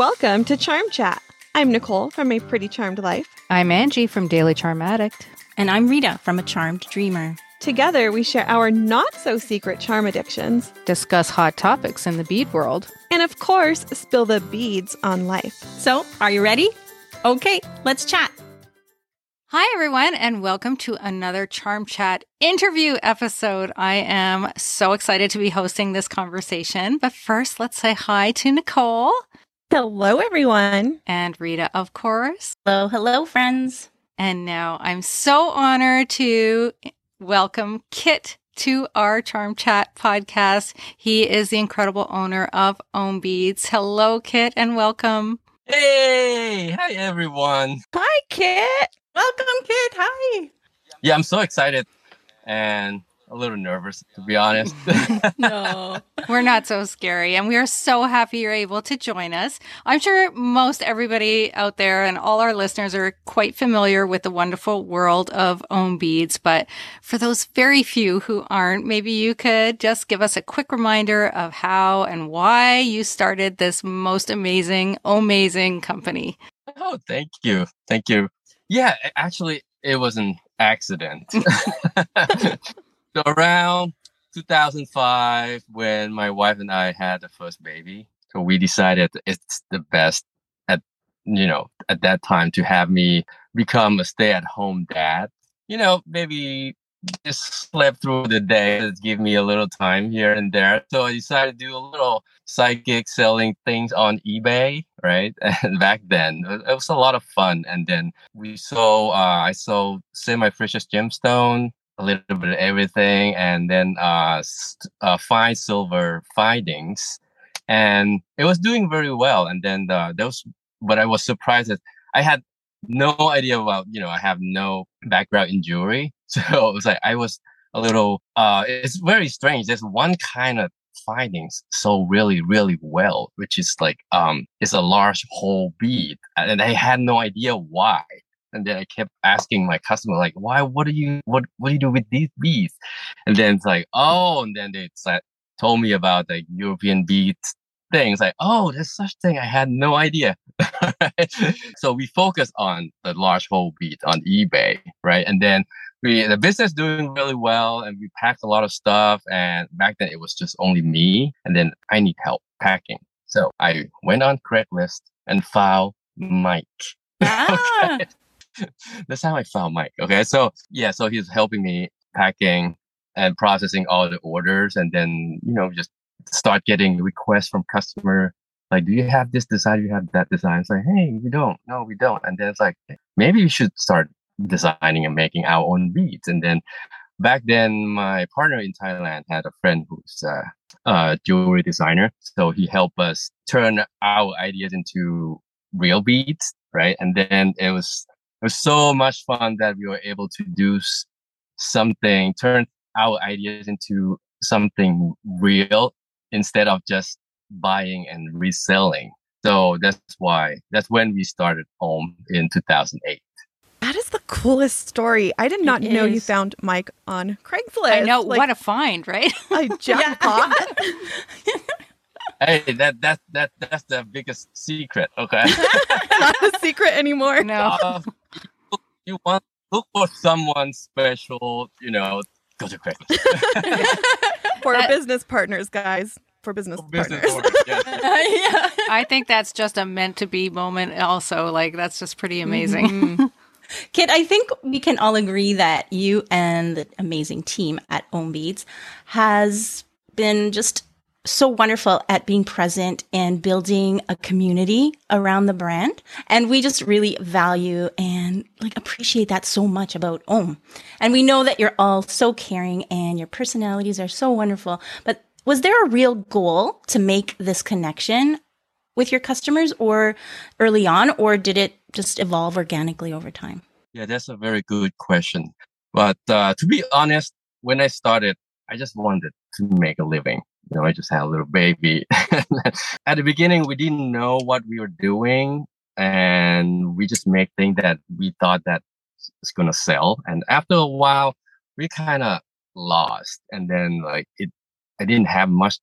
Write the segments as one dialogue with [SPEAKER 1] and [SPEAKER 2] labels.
[SPEAKER 1] Welcome to Charm Chat. I'm Nichol from A Pretty Charmed Life.
[SPEAKER 2] I'm Angie from Daily Charm Addict.
[SPEAKER 3] And I'm Rita from A Charmed Dreamer.
[SPEAKER 1] Together, we share our not so secret charm addictions,
[SPEAKER 2] discuss hot topics in the bead world,
[SPEAKER 1] and of course, spill the beads on life.
[SPEAKER 3] So, are you ready? Okay, let's chat.
[SPEAKER 2] Hi, everyone, and welcome to another Charm Chat interview episode. I am so excited to be hosting this conversation. But first, let's say hi to Nichol.
[SPEAKER 1] Hello, everyone.
[SPEAKER 2] And Rita, of course.
[SPEAKER 3] Hello, hello, friends.
[SPEAKER 2] And now I'm so honored to welcome Kit to our Charm Chat podcast. He is the incredible owner of Ohm Beads. Hello, Kit, and welcome.
[SPEAKER 4] Hey, hi everyone.
[SPEAKER 1] Hi, Kit.
[SPEAKER 3] Welcome, Kit. Hi.
[SPEAKER 4] Yeah, I'm so excited and a little nervous, to be honest.
[SPEAKER 2] no, we're not so scary. And we are so happy you're able to join us. I'm sure most everybody out there and all our listeners are quite familiar with the wonderful world of Ohm Beads. But for those very few who aren't, maybe you could just give us a quick reminder of how and why you started this most amazing, amazing company.
[SPEAKER 4] Oh, thank you. Thank you. Yeah, actually, it was an accident. so around 2005, when my wife and I had the first baby, so we decided it's the best at you know at that time to have me become a stay-at-home dad. You know, maybe just slept through the day give me a little time here and there. So I decided to do a little psychic selling things on eBay, right? And back then it was a lot of fun. And then we saw, uh, I saw semi-precious gemstone, a little bit of everything, and then uh, uh, fine silver findings. And it was doing very well. And then uh, those, but I was surprised that I had no idea about, you know, I have no background in jewelry. So it was like, I was a little, uh, it's very strange. There's one kind of findings so really, really well, which is like, um, it's a large whole bead. And I had no idea why. And then I kept asking my customer, like, why, what do you, what, what do you do with these beads? And then it's like, oh, and then they like, told me about the European beads things like, oh, there's such thing. I had no idea. so we focus on the large whole bead on eBay, right? And then we the business doing really well and we packed a lot of stuff and back then it was just only me and then I need help packing. So I went on Craigslist and found Mike. Ah. okay. That's how I found Mike. Okay. So yeah, so he's helping me packing and processing all the orders and then, you know, just start getting requests from customer like do you have this design? Do you have that design? It's like hey we don't. No we don't. And then it's like maybe you should start designing and making our own beads. And then back then my partner in thailand had a friend who's a, a jewelry designer. So he helped us turn our ideas into real beads right? And then it was it was so much fun that we were able to do something turn our ideas into something real instead of just buying and reselling. So that's why that's when we started Ohm in 2008.
[SPEAKER 1] That is the coolest story. I did not it know is. you found Mike on Craigslist.
[SPEAKER 2] I know like, what a find, right?
[SPEAKER 1] A jackpot.
[SPEAKER 4] hey, that that that that's the biggest secret. Okay,
[SPEAKER 1] not a secret anymore.
[SPEAKER 2] No, uh,
[SPEAKER 4] you, you want look for someone special. You know, go to Craigslist
[SPEAKER 1] for that, business partners, guys. For business, for business partners.
[SPEAKER 2] yeah. yeah. I think that's just a meant to be moment. Also, like that's just pretty amazing. Mm-hmm.
[SPEAKER 3] Kit, I think we can all agree that you and the amazing team at Ohm Beads has been just so wonderful at being present and building a community around the brand. And we just really value and like appreciate that so much about Ohm. And we know that you're all so caring and your personalities are so wonderful. But was there a real goal to make this connection with your customers or early on, or did it just evolve organically over time?
[SPEAKER 4] Yeah, that's a very good question. But uh, to be honest, when I started, I just wanted to make a living you know, I just had a little baby. At the beginning, we didn't know what we were doing, and we just make things that we thought that it's gonna sell. And after a while, we kind of lost, and then like it, I didn't have much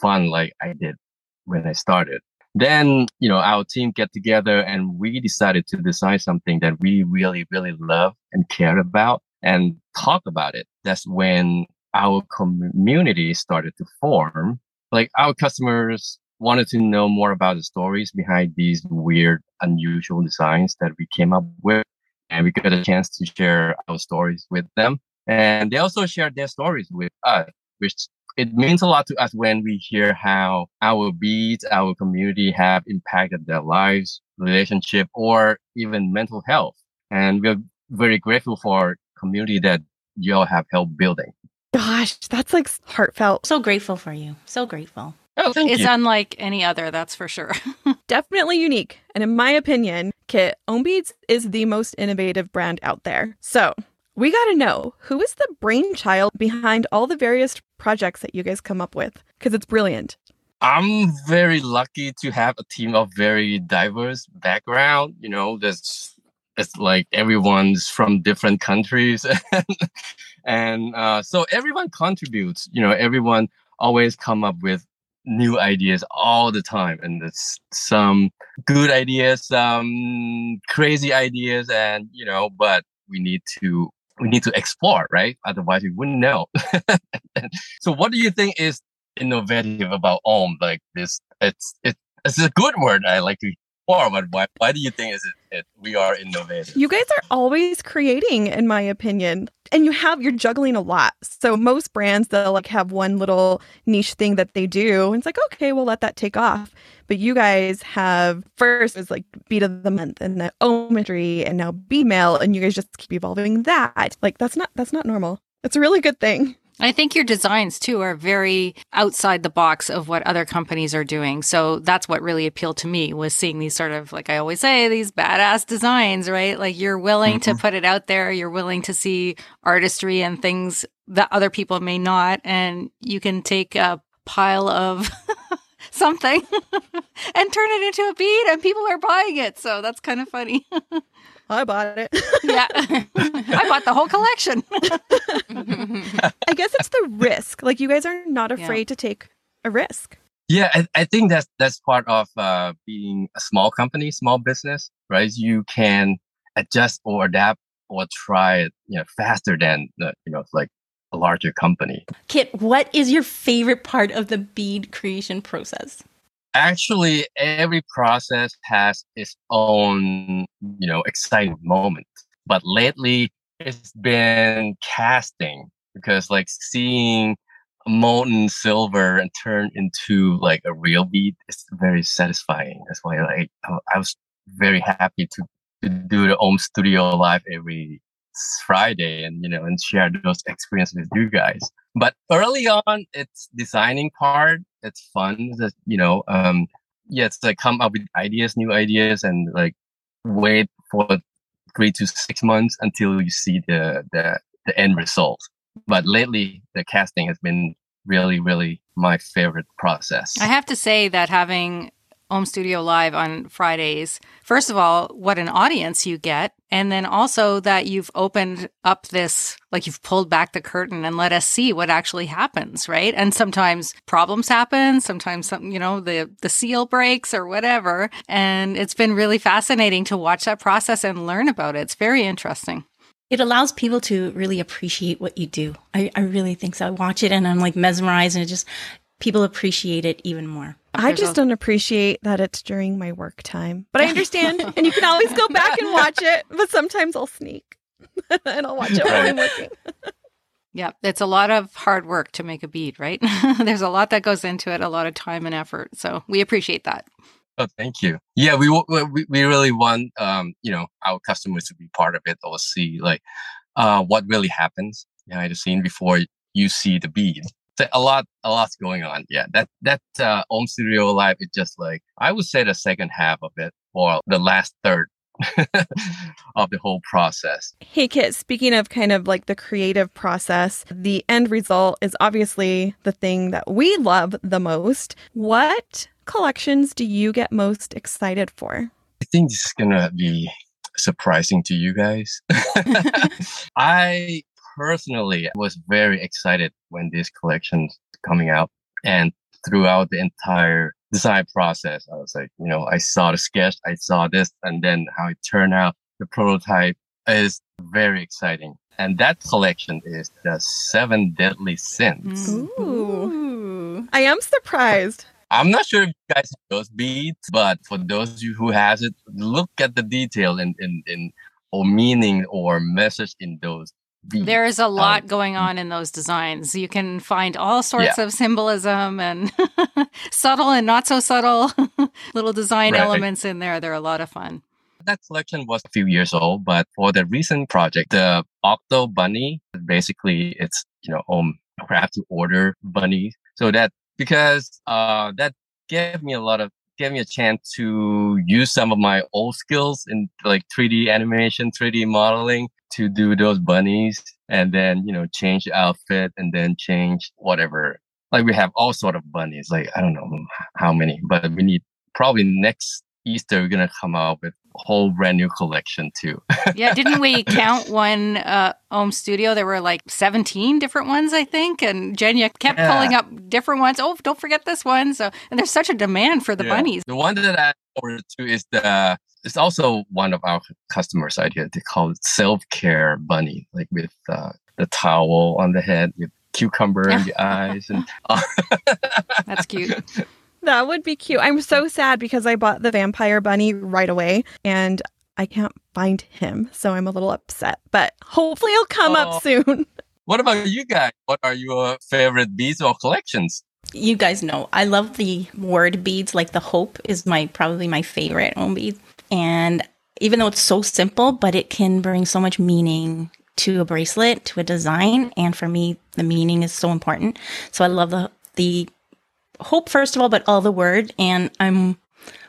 [SPEAKER 4] fun like I did when I started. then you know our team get together and we decided to design something that we really really love and care about and talk about it that's when our community started to form like our customers wanted to know more about the stories behind these weird unusual designs that we came up with and we got a chance to share our stories with them and they also shared their stories with us which it means a lot to us when we hear how our beads, our community have impacted their lives, relationship, or even mental health. And we're very grateful for community that you all have helped building.
[SPEAKER 1] Gosh, that's like heartfelt.
[SPEAKER 3] So grateful for you. So grateful.
[SPEAKER 4] Oh, thank
[SPEAKER 2] it's
[SPEAKER 4] you.
[SPEAKER 2] unlike any other, that's for sure.
[SPEAKER 1] Definitely unique. And in my opinion, Kit, Ohm Beads is the most innovative brand out there. So we got to know who is the brainchild behind all the various projects that you guys come up with because it's brilliant.
[SPEAKER 4] I'm very lucky to have a team of very diverse background. You know, there's it's like everyone's from different countries, and uh, so everyone contributes. You know, everyone always come up with new ideas all the time, and there's some good ideas, some crazy ideas, and you know, but we need to we need to explore, right? Otherwise, we wouldn't know. so, what do you think is innovative about Ohm? Like this, it's it, it's a good word. I like to but why why do you think is it, it we are innovative?
[SPEAKER 1] You guys are always creating, in my opinion and you have you're juggling a lot. So most brands they'll like have one little niche thing that they do. And it's like, okay, we'll let that take off. But you guys have first is like beat of the month and the ometry and now B mail and you guys just keep evolving that. Like that's not that's not normal. It's a really good thing.
[SPEAKER 2] I think your designs too are very outside the box of what other companies are doing. So that's what really appealed to me was seeing these sort of, like I always say, these badass designs, right? Like you're willing mm-hmm. to put it out there. You're willing to see artistry and things that other people may not. And you can take a pile of something and turn it into a bead and people are buying it. So that's kind of funny.
[SPEAKER 1] I bought it.
[SPEAKER 2] yeah. I bought the whole collection.
[SPEAKER 1] I guess it's the risk. Like you guys are not afraid yeah. to take a risk.
[SPEAKER 4] Yeah, I, I, think that's that's part of uh, being a small company, small business, right? You can adjust or adapt or try it, you know, faster than the, you know, like a larger company.
[SPEAKER 3] Kit, what is your favorite part of the bead creation process?
[SPEAKER 4] Actually every process has its own you know exciting moment but lately it's been casting because like seeing molten silver and turn into like a real bead is very satisfying. That's why like i was very happy to, to do the Ohm studio live every friday and you know and share those experiences with you guys. But early on it's designing part. It's fun that you know um yeah it's like come up with ideas new ideas and like wait for three to six months until you see the the, the end result. But lately the casting has been really really my favorite process.
[SPEAKER 2] I have to say that having Ohm Studio Live on Fridays. First of all, what an audience you get. And then also that you've opened up this, like you've pulled back the curtain and let us see what actually happens, right? And sometimes problems happen. Sometimes some, you know, the, the seal breaks or whatever. And it's been really fascinating to watch that process and learn about it. It's very interesting.
[SPEAKER 3] It allows people to really appreciate what you do. I, I really think so. I watch it and I'm like mesmerized and it just, people appreciate it even more.
[SPEAKER 1] I just don't appreciate that it's during my work time. But I understand. and you can always go back and watch it. But sometimes I'll sneak and I'll watch it while I'm working.
[SPEAKER 2] yeah, it's a lot of hard work to make a bead, right? There's a lot that goes into it, a lot of time and effort. So we appreciate that.
[SPEAKER 4] Oh, thank you. Yeah, we we, we really want um, you know our customers to be part of it or see like uh, what really happens behind the scene before you see the bead a lot a lot's going on yeah. That that uh Ohm studio live is just like i would say the second half of it or the last third of the whole process.
[SPEAKER 1] Hey kit speaking of kind of like the creative process the end result is obviously the thing that we love the most. What collections do you get most excited for?
[SPEAKER 4] I think this is gonna be surprising to you guys. I personally was very excited when this collection coming out and throughout the entire design process. I was like, you know, I saw the sketch, I saw this, and then how it turned out. The prototype is very exciting. And that collection is the Seven Deadly Sins.
[SPEAKER 1] Ooh.
[SPEAKER 3] Ooh.
[SPEAKER 1] I am surprised.
[SPEAKER 4] I'm not sure if you guys have those beads, but for those of you who has it, look at the detail in, in, in or meaning or message in those beads.
[SPEAKER 2] There is a lot
[SPEAKER 4] Um,
[SPEAKER 2] going on in those designs. You can find all sorts of symbolism and subtle and not so subtle little design
[SPEAKER 4] Right.
[SPEAKER 2] elements in there. They're a lot of fun.
[SPEAKER 4] that collection was a few years old, but for the recent project, the Octo Bunny, basically it's, you know, um, craft to order bunny. So that, because, uh, that gave me a lot of, gave me a chance to use some of my old skills in like 3D animation, 3D modeling to do those bunnies and then, you know, change the outfit and then change whatever. Like we have all sort of bunnies, like, I don't know how many, but we need probably next Easter, we're gonna come out with a whole brand new collection too.
[SPEAKER 2] Yeah, didn't we count one uh Ohm Studio? There were like 17 different ones, I think. And Jenya kept
[SPEAKER 4] Yeah.
[SPEAKER 2] pulling up different ones. Oh, don't forget this one. So and there's such a demand for the
[SPEAKER 4] Yeah.
[SPEAKER 2] bunnies.
[SPEAKER 4] The one that I ordered to is the it's also one of our customers' idea. They call it self care bunny, like with uh, the towel on the head with cucumber in the eyes and
[SPEAKER 2] That's cute.
[SPEAKER 1] That would be cute. I'm so sad because I bought the vampire bunny right away and I can't find him. So I'm a little upset, but hopefully he'll come
[SPEAKER 4] Oh.
[SPEAKER 1] up soon.
[SPEAKER 4] What about you guys? What are your favorite beads or collections?
[SPEAKER 3] You guys know I love the word beads. Like the hope is my probably my favorite Ohm bead. And even though it's so simple, but it can bring so much meaning to a bracelet, to a design. And for me, the meaning is so important. So I love the the hope first of all, but all the word. And I'm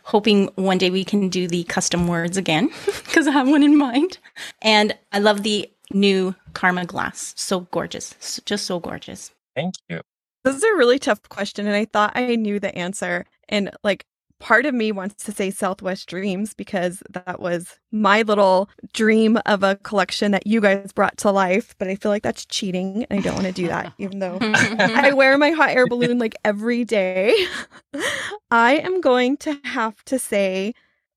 [SPEAKER 3] hoping one day we can do the custom words again because I have one in mind. And I love the new Karma glass. So gorgeous. S- Just so gorgeous.
[SPEAKER 4] Thank you.
[SPEAKER 1] This is a really tough question, and I thought I knew the answer. And like, part of me wants to say Southwest Dreams because that was my little dream of a collection that you guys brought to life. But I feel like that's cheating, and I don't want to do that, even though I wear my hot air balloon like every day. I am going to have to say,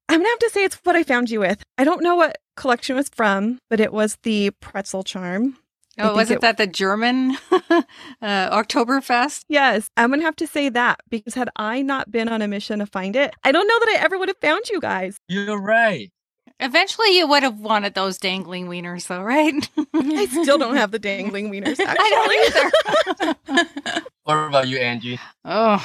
[SPEAKER 1] I'm going to have to say it's what I found you with. I don't know what collection was from, but it was the pretzel charm. I
[SPEAKER 2] Oh, wasn't
[SPEAKER 1] it-
[SPEAKER 2] that the German uh, Oktoberfest?
[SPEAKER 1] Yes, I'm going to have to say that because had I not been on a mission to find it, I don't know that I ever would have found you guys.
[SPEAKER 4] You're right.
[SPEAKER 2] Eventually, you would have wanted those dangling wieners, though, right?
[SPEAKER 1] I still don't have the dangling wieners, actually.
[SPEAKER 2] I don't either.
[SPEAKER 4] About you, Angie?
[SPEAKER 2] Oh,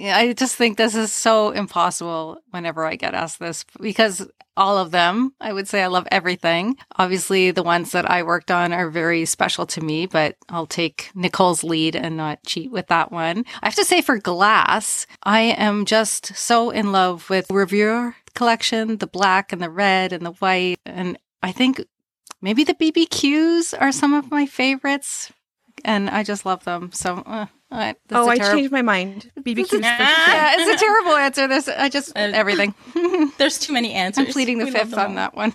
[SPEAKER 2] I just think this is so impossible whenever I get asked this because all of them, I would say I love everything. Obviously, the ones that I worked on are very special to me, but I'll take Nichol's lead and not cheat with that one. I have to say, for glass, I am just so in love with Revere collection the black and the red and the white. And I think maybe the BBQs are some of my favorites. And I just love them. So, uh, that's
[SPEAKER 1] oh,
[SPEAKER 2] a
[SPEAKER 1] I
[SPEAKER 2] terrib-
[SPEAKER 1] changed my mind. BBQ's for
[SPEAKER 2] yeah, it's a terrible answer. This I just
[SPEAKER 3] Uh,
[SPEAKER 2] everything.
[SPEAKER 3] There's too many answers.
[SPEAKER 2] I'm pleading the
[SPEAKER 3] We
[SPEAKER 2] fifth on
[SPEAKER 3] all.
[SPEAKER 2] that one.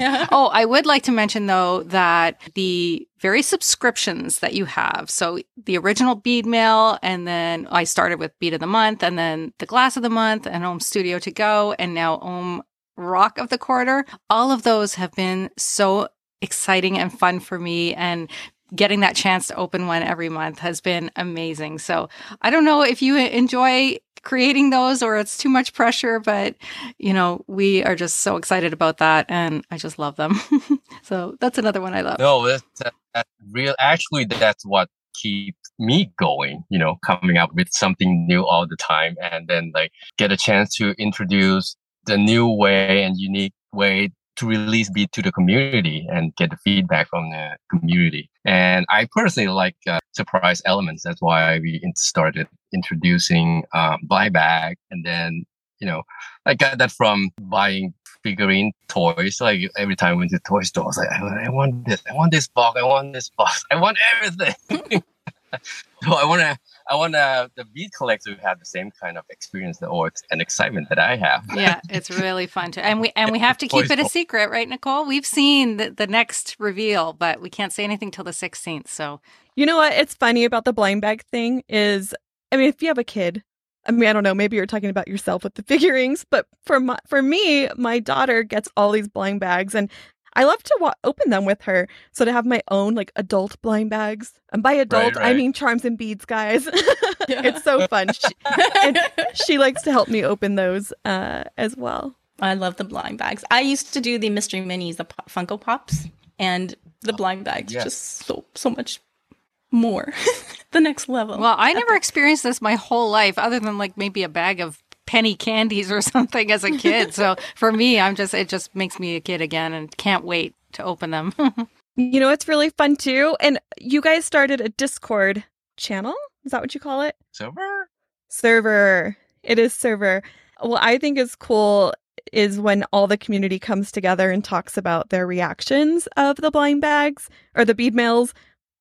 [SPEAKER 3] Yeah.
[SPEAKER 2] oh, I would like to mention though that the very subscriptions that you have. So the original bead mail, and then I started with bead of the month, and then the glass of the month, and Ohm Studio to go, and now Ohm Rock of the Quarter. All of those have been so exciting and fun for me, and getting that chance to open one every month has been amazing. So I don't know if you enjoy creating those or it's too much pressure, but you know, we are just so excited about that and I just love them. so that's another one I love.
[SPEAKER 4] No, that's, that, that's real. Actually, that's what keeps me going, you know, coming up with something new all the time and then like get a chance to introduce the new way and unique way to release beat to the community and get the feedback from the community. And I personally like uh, surprise elements. That's why we started introducing um, buyback and then, you know, I got that from buying figurine toys. Like every time I went to toy stores, like I, I want this, I want this box, I want this box, I want everything. so I want to, I want to, the bead collector to have the same kind of experience or and excitement that I have.
[SPEAKER 2] yeah, it's really fun to, and we and we have to keep it a secret, right, Nichol? We've seen the, the next reveal, but we can't say anything till the sixteenth. So
[SPEAKER 1] You know what? It's funny about the blind bag thing is, I mean, if you have a kid, I mean, I don't know. Maybe you're talking about yourself with the figurines, but for my, for me, my daughter gets all these blind bags, and I love to wa- open them with her. So to have my own like adult blind bags, and by adult
[SPEAKER 4] Right,
[SPEAKER 1] I mean charms and beads, guys. it's so fun. She, and she likes to help me open those uh, as well.
[SPEAKER 3] I love the blind bags. I used to do the mystery minis, the po- Funko Pops, and the blind bags
[SPEAKER 4] yes.
[SPEAKER 3] just so so much more. the next level.
[SPEAKER 2] Well, I never experienced this my whole life, other than like maybe a bag of penny candies or something as a kid. so for me, I'm just it just makes me a kid again, and can't wait to open them.
[SPEAKER 1] You know, it's really fun too. And you guys started a Discord channel. Is that what you call it?
[SPEAKER 4] Server?
[SPEAKER 1] server. It is server. What I think is cool is when all the community comes together and talks about their reactions of the blind bags or the bead mails.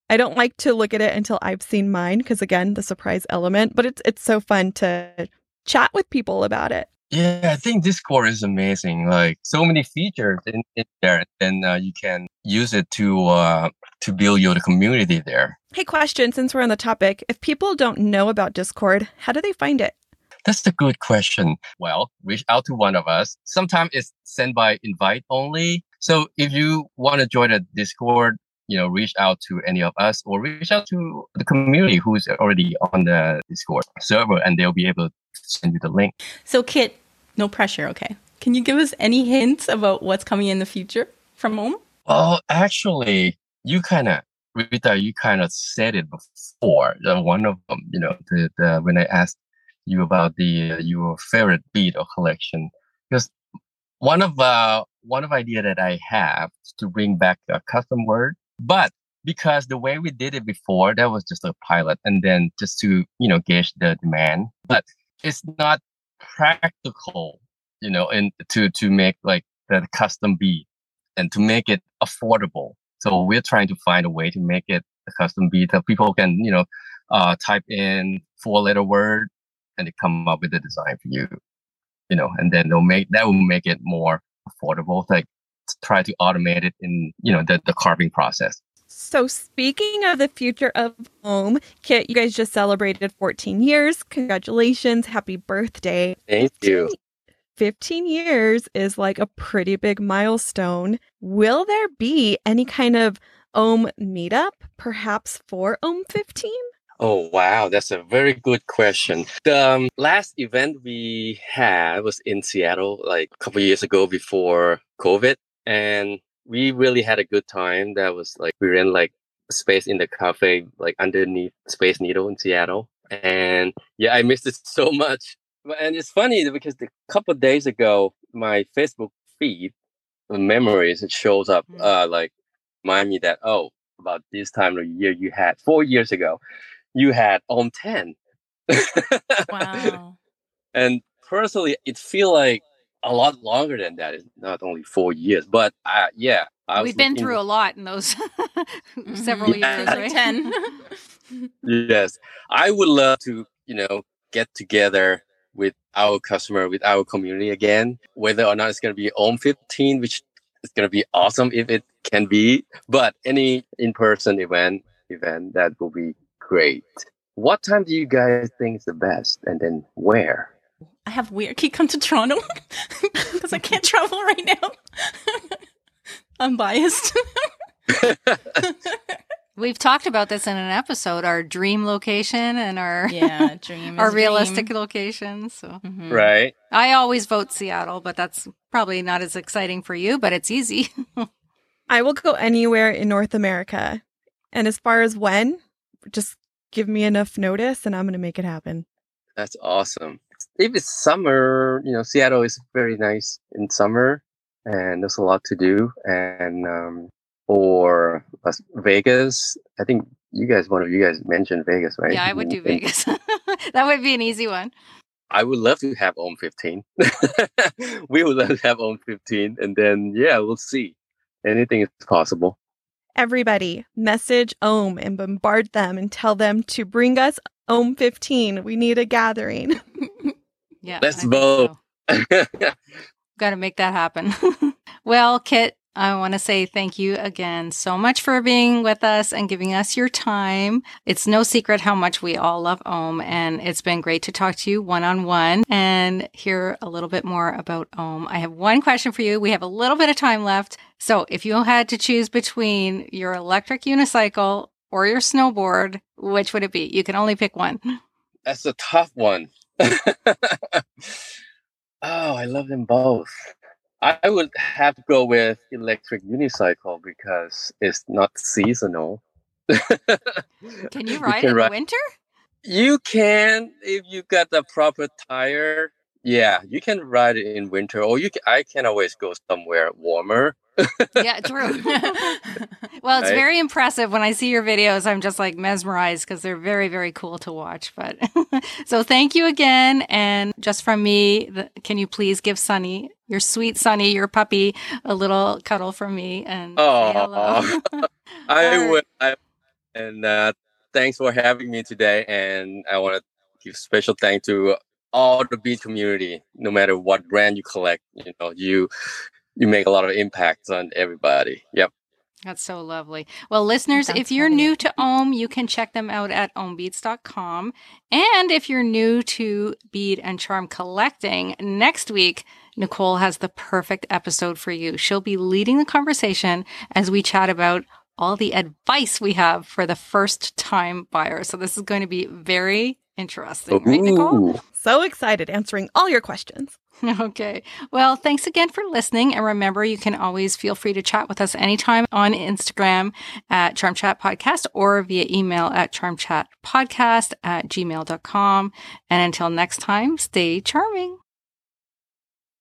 [SPEAKER 1] I don't like to look at it until I've seen mine because again, the surprise element, but it's it's so fun to chat with people about it.
[SPEAKER 4] Yeah, I think Discord is amazing. Like so many features in, in there, and uh, you can use it to uh, to build your community there.
[SPEAKER 1] Hey, question since we're on the topic, if people don't know about Discord, how do they find it?
[SPEAKER 4] That's a good question. Well, reach out to one of us. Sometimes it's sent by invite only. So if you want to join a Discord, you know, reach out to any of us or reach out to the community who's already on the Discord server and they'll be able to send you the link.
[SPEAKER 3] so, Kit, no pressure. Okay, can you give us any hints about what's coming in the future from Ohm?
[SPEAKER 4] Well, actually, you kind of, Rita, you kind of said it before. One of them, you know, the, the when I asked you about the uh, your favorite bead or collection, because one of uh one of idea that I have is to bring back a custom word, but because the way we did it before, that was just a pilot, and then just to you know gauge the demand, but it's not practical, you know, and to to make like the custom bead and to make it affordable. So we're trying to find a way to make it a custom beat that people can, you know, uh, type in four letter word and it come up with a design for you, you know, and then they'll make, that will make it more affordable. Like try to automate it in, you know, the, the carving process.
[SPEAKER 1] So, speaking of the future of Ohm, Kit, you guys just celebrated 14 years. Congratulations. Happy birthday.
[SPEAKER 4] Thank you.
[SPEAKER 1] 15 years is like a pretty big milestone. Will there be any kind of OHM meetup, perhaps for OHM 15?
[SPEAKER 4] Oh wow, that's a very good question. The um, last event we had was in Seattle, like a couple years ago before COVID, and we really had a good time. That was like we ran like space in the cafe, like underneath Space Needle in Seattle, and yeah, I missed it so much. And it's funny because a couple of days ago, my Facebook feed, the memories, it shows up
[SPEAKER 2] Mm.
[SPEAKER 4] uh like remind me that oh about this time of year you had four years ago you had Ohm 10
[SPEAKER 3] Wow.
[SPEAKER 4] and personally it feel like a lot longer than that it's not only four years but I, yeah I
[SPEAKER 2] We've been
[SPEAKER 4] looking-
[SPEAKER 2] through a lot in those mm-hmm. several
[SPEAKER 4] Yeah.
[SPEAKER 2] years, right?
[SPEAKER 3] 10.
[SPEAKER 4] yes i would love to you know get together with our customer with our community again whether or not it's going to be Ohm 15 which is going to be awesome if it can be but any in-person event event that will be great what time do you guys think is the best and then where
[SPEAKER 3] I have weird. Can you come to Toronto? Because I can't travel right now. I'm biased.
[SPEAKER 2] We've talked about this in an episode, our dream location and our
[SPEAKER 3] yeah, dream.
[SPEAKER 2] our realistic
[SPEAKER 3] dream.
[SPEAKER 2] locations. So
[SPEAKER 3] Mhm.
[SPEAKER 4] right
[SPEAKER 2] I always vote Seattle, but that's probably not as exciting for you, but it's easy.
[SPEAKER 1] I will go anywhere in North America. And as far as when, just give me enough notice and I'm going to make it happen.
[SPEAKER 4] That's awesome. If it's summer, you know, Seattle is very nice in summer and there's a lot to do. And, um, or Las Vegas, I think you guys, one of you guys mentioned Vegas, right?
[SPEAKER 2] yeah, I would do Vegas. that would be an easy one.
[SPEAKER 4] I would love to have OHM 15. we would love to have OHM 15. And then, yeah, we'll see. Anything is possible.
[SPEAKER 1] Everybody, message OHM and bombard them and tell them to bring us OHM 15. We need a gathering.
[SPEAKER 2] Yeah.
[SPEAKER 4] Let's
[SPEAKER 2] I
[SPEAKER 4] vote.
[SPEAKER 2] so. Got to make that happen. well, Kit, I want to say thank you again so much for being with us and giving us your time. It's no secret how much we all love Ohm, and it's been great to talk to you one on one and hear a little bit more about Ohm. I have one question for you. We have a little bit of time left. So if you had to choose between your electric unicycle or your snowboard, which would it be? You can only pick one.
[SPEAKER 4] That's a tough one. oh, I love them both. I would have to go with electric unicycle because it's not seasonal.
[SPEAKER 2] can you ride you can in ride- winter?
[SPEAKER 4] You can if you got the proper tire. Yeah, you can ride it in winter, or you can, I can always go somewhere warmer
[SPEAKER 2] yeah, true. well, it's right? very impressive when I see your videos. I'm just like mesmerized because they're very, very cool to watch. But so thank you again. And just from me, the, can you please give Sunny, your sweet Sunny, your puppy, a little cuddle from me and
[SPEAKER 4] oh, I will. I, and uh, thanks for having me today. And I want to give special thanks to all the bee community, no matter what brand you collect. You know, you you make a lot of impacts on everybody. Yep.
[SPEAKER 2] That's so lovely. Well, listeners, That's if you're funny. new to Ohm, you can check them out at ohmbeads.com. And if you're new to bead and charm collecting, next week, Nichol has the perfect episode for you. She'll be leading the conversation as we chat about all the advice we have for the first time buyer. So this is going to be very interesting, right, Nichol?
[SPEAKER 1] So excited answering all your questions.
[SPEAKER 2] Okay. Well, thanks again for listening. And remember, you can always feel free to chat with us anytime on Instagram at Charm Chat Podcast or via email at charmchatpodcast at gmail.com. And until next time, stay charming.